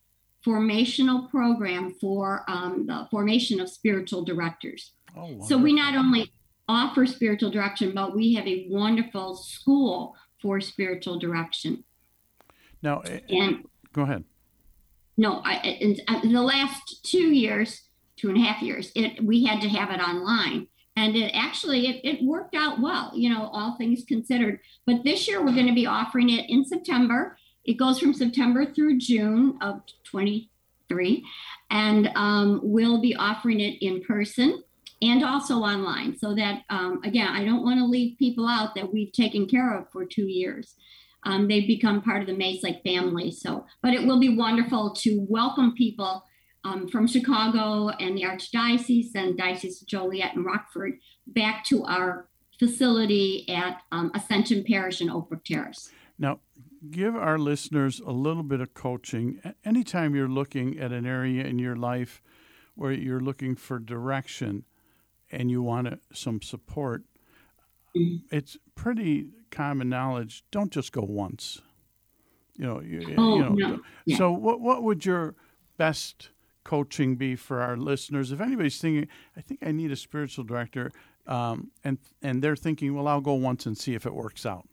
formational program for um, the formation of spiritual directors. Oh, so we not only offer spiritual direction, but we have a wonderful school for spiritual direction. Now, eh, And go ahead. no, I, in, in the last two years, two and a half years, it we had to have it online and it actually it, it worked out well you know all things considered. But this year we're going to be offering it in september. It goes from september through june of 23 and um, we'll be offering it in person and also online. So that um, again i don't want to leave people out that we've taken care of for two years. Um, they've become part of the mayslake family so. But it will be wonderful to welcome people um, from Chicago and the Archdiocese and Diocese of Joliet and Rockford back to our facility at um, Ascension Parish in Oakbrook Terrace. Now, give our listeners a little bit of coaching. Anytime you're looking at an area in your life where you're looking for direction and you want some support, it's pretty common knowledge. Don't just go once. You know, you, oh, you know. No. Yeah. So, what what would your best coaching be for our listeners? If anybody's thinking, I think I need a spiritual director, um, and and they're thinking, well, I'll go once and see if it works out.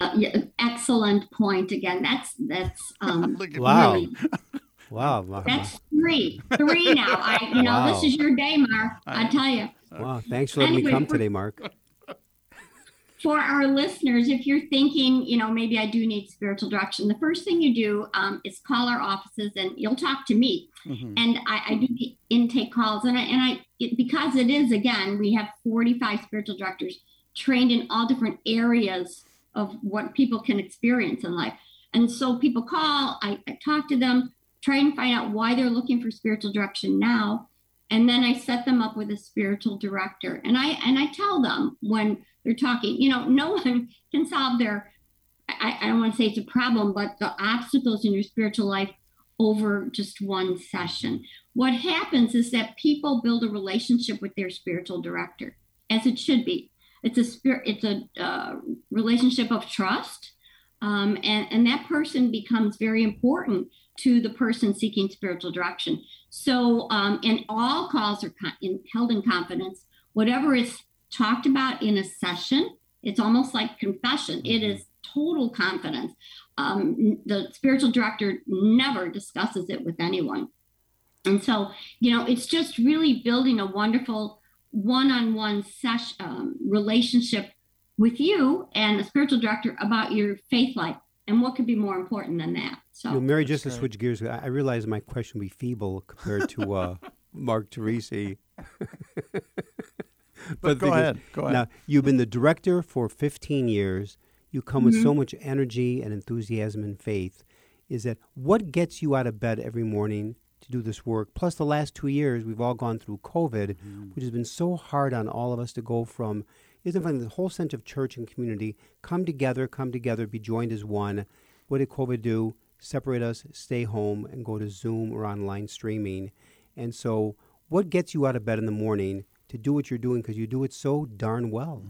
Uh, yeah, excellent point. Again, that's that's um, wow. really- wow, wow. that's three, three now. I, you know, Wow. this is your day, Mark. I tell you. Wow, thanks for letting me come today, Mark. For our listeners, if you're thinking, you know, maybe I do need spiritual direction, the first thing you do um, is call our offices and you'll talk to me. Mm-hmm. And I, I do the intake calls, and I, and I it, because it is again, we have 45 spiritual directors trained in all different areas of what people can experience in life. And so people call, I, I talk to them, try and find out why they're looking for spiritual direction now, and then I set them up with a spiritual director. And I and I tell them when they're talking, you know, no one can solve their I, I don't want to say it's a problem, but the obstacles in your spiritual life over just one session. What happens is that people build a relationship with their spiritual director, as it should be. It's a spirit. It's a uh, relationship of trust, um, and and that person becomes very important to the person seeking spiritual direction. So, um, and all calls are con- in, held in confidence. Whatever is talked about in a session, it's almost like confession. It is total confidence. Um, the spiritual director never discusses it with anyone. And so, you know, it's just really building a wonderful one-on-one session um, relationship with you and the spiritual director about your faith life. And what could be more important than that? So, You know, Mary, just to switch gears, I I realize my question will be feeble compared to uh, Mark Teresi. But go is- ahead, go ahead. Now, you've been the director for 15 years. You come with Mm-hmm. so much energy and enthusiasm and faith. Is that what gets you out of bed every morning to do this work? Plus, the last two years, we've all gone through COVID, Mm-hmm. which has been so hard on all of us to go from, isn't it the whole sense of church and community come together, come together, be joined as one. What did COVID do? Separate us, stay home, and go to Zoom or online streaming. And so, what gets you out of bed in the morning to do what you're doing? Because you do it so darn well.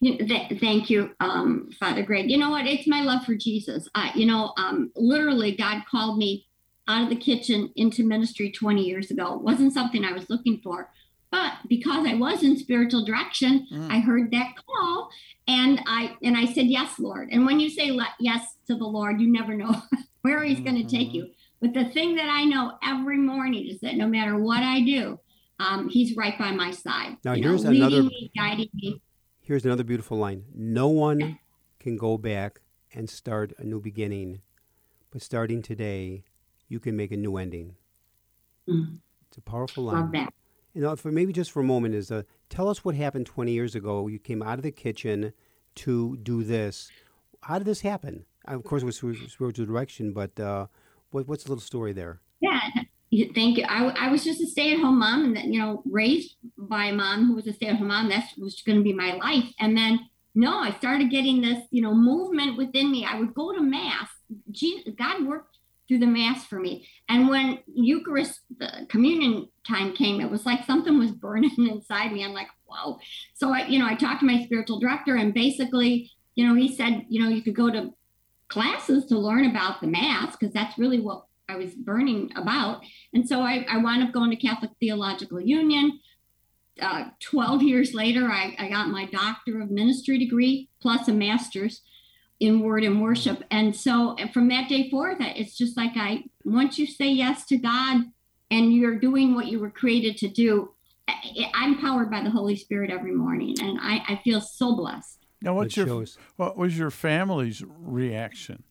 You know, th- thank you, um, Father Greg. You know what? It's my love for Jesus. Uh, you know, um, literally, God called me out of the kitchen into ministry 20 years ago. It wasn't something I was looking for, but because I was in spiritual direction, I heard that call, and I and I said yes, Lord. And when you say le- yes to the Lord, you never know where He's going to take you. But the thing that I know every morning is that no matter what I do, um, He's right by my side. Now, you know, here's leading another- me, guiding me. Here's another beautiful line No one can go back and start a new beginning, but starting today, you can make a new ending. Mm. It's a powerful line. Love that. You know, for maybe just for a moment, is uh, tell us what happened 20 years ago. You came out of the kitchen to do this. How did this happen? Uh, Of course, it was spiritual direction, but uh, what, what's the little story there? Yeah, thank you. I, I was just a stay-at-home mom, and then, you know, raised by a mom who was a stay-at-home mom. That was going to be my life. And then, no, I started getting this, you know, movement within me. I would go to mass. Jesus, God worked through the mass for me. And when Eucharist, the communion time came, it was like something was burning inside me. I'm like, whoa. So I, you know, I talked to my spiritual director, and basically, you know, he said, you know, you could go to classes to learn about the mass because that's really what I was burning about. And so I, I wound up going to Catholic Theological Union. Uh, 12 years later, I, I got my Doctor of Ministry degree plus a master's in word and worship. And so from that day forth, it's just like I once you say yes to God and you're doing what you were created to do, I'm powered by the Holy Spirit every morning, and I, I feel so blessed. Now, what's your what was your family's reaction?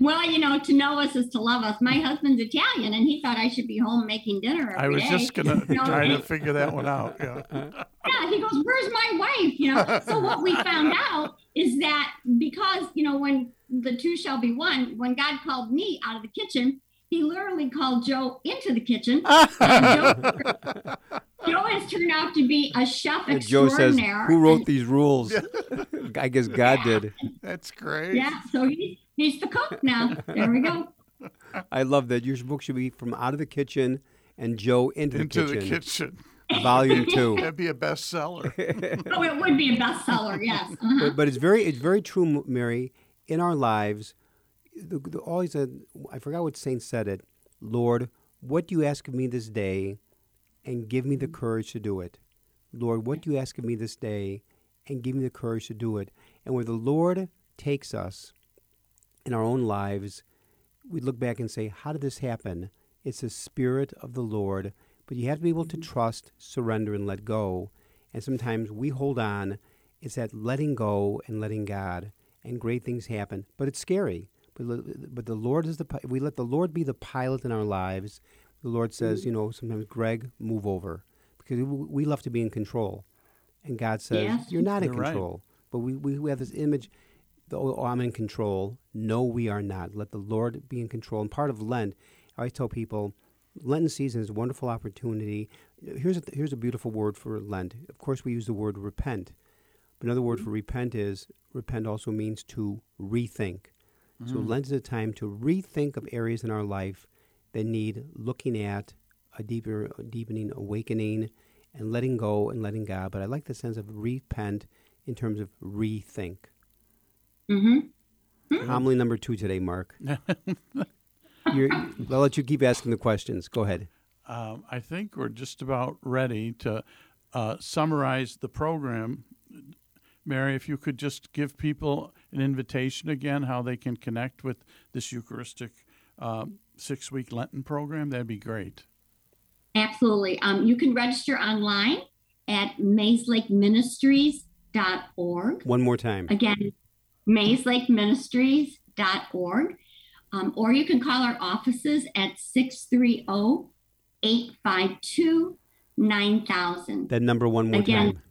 Well, you know, to know us is to love us. My husband's Italian, and he thought I should be home making dinner. I was day. just gonna you know, try to figure that one out. Yeah. yeah, he goes, "Where's my wife?" You know. So what we found out is that because you know when the two shall be one, when God called me out of the kitchen, he literally called Joe into the kitchen. Joe, Joe, has turned out to be a chef and Joe says, "Who wrote these rules?" I guess God yeah. did. That's great. Yeah, so he's he's the cook now. There we go. I love that. Your book should be from out of the kitchen and Joe into, into the kitchen. Into the kitchen. Volume two. That'd be a bestseller. oh, it would be a bestseller. Yes. Uh-huh. But, but it's very it's very true, Mary. In our lives, the, the, always a, I forgot what saint said it. Lord, what do you ask of me this day, and give me the courage to do it. Lord, what do you ask of me this day, and give me the courage to do it. And where the Lord takes us in our own lives, we look back and say, How did this happen? It's the Spirit of the Lord. But you have to be able to mm-hmm. trust, surrender, and let go. And sometimes we hold on. It's that letting go and letting God, and great things happen. But it's scary. But, but the Lord is the we let the Lord be the pilot in our lives. The Lord says, mm-hmm. you know, sometimes Greg, move over because we love to be in control, and God says, yes. you're not in You're control. Right. But we, we, we have this image, oh, I'm in control. No, we are not. Let the Lord be in control. And part of Lent, I always tell people, Lenten season is a wonderful opportunity. Here's a, here's a beautiful word for Lent. Of course, we use the word repent. But another word for repent is repent also means to rethink. So Mm. Lent is a time to rethink of areas in our life that need looking at, a deeper, a deepening awakening, and letting go and letting God. But I like the sense of repent in terms of rethink. Mm-hmm. Homily number two today, Mark. You're, I'll let you keep asking the questions. Go ahead. Um, I think we're just about ready to uh, summarize the program. Mary, if you could just give people an invitation again, how they can connect with this Eucharistic uh, six week Lenten program, that'd be great. Absolutely. Um, you can register online at mayslake.ministries.org. One more time. Again, mayslake.ministries.org. Um, or you can call our offices at 630 852 9000. That number one more Again, time.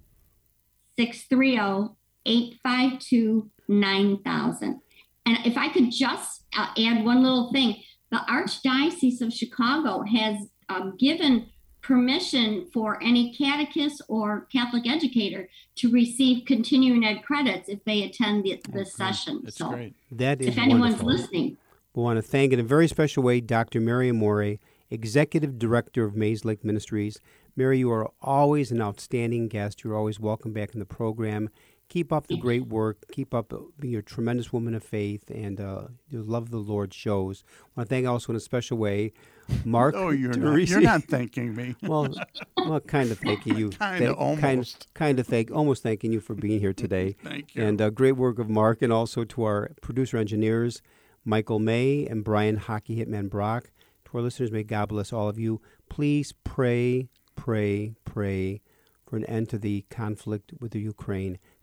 630 852 9000. And if I could just uh, add one little thing the Archdiocese of Chicago has um, given permission for any catechist or Catholic educator to receive continuing ed credits if they attend the, this session. That's so great. That is if anyone's wonderful. listening, We want to thank in a very special way Dr. Mary Amore, Executive Director of Mayslake Ministries. Mary, you are always an outstanding guest. You're always welcome back in the program. Keep up the great work. Keep up being a tremendous woman of faith, and uh, your love of the Lord shows. I want to thank also in a special way Mark. Oh, you're not, you're not thanking me. Well, well, kind of thanking you. Kinda, Kind, almost. kind of thank, almost thanking you for being here today. Thank you. And uh, great work of Mark, and also to our producer engineers, Michael May and Brian Hockey Hitman Brock. To our listeners, may God bless all of you. Please pray, pray, pray for an end to the conflict with the Ukraine.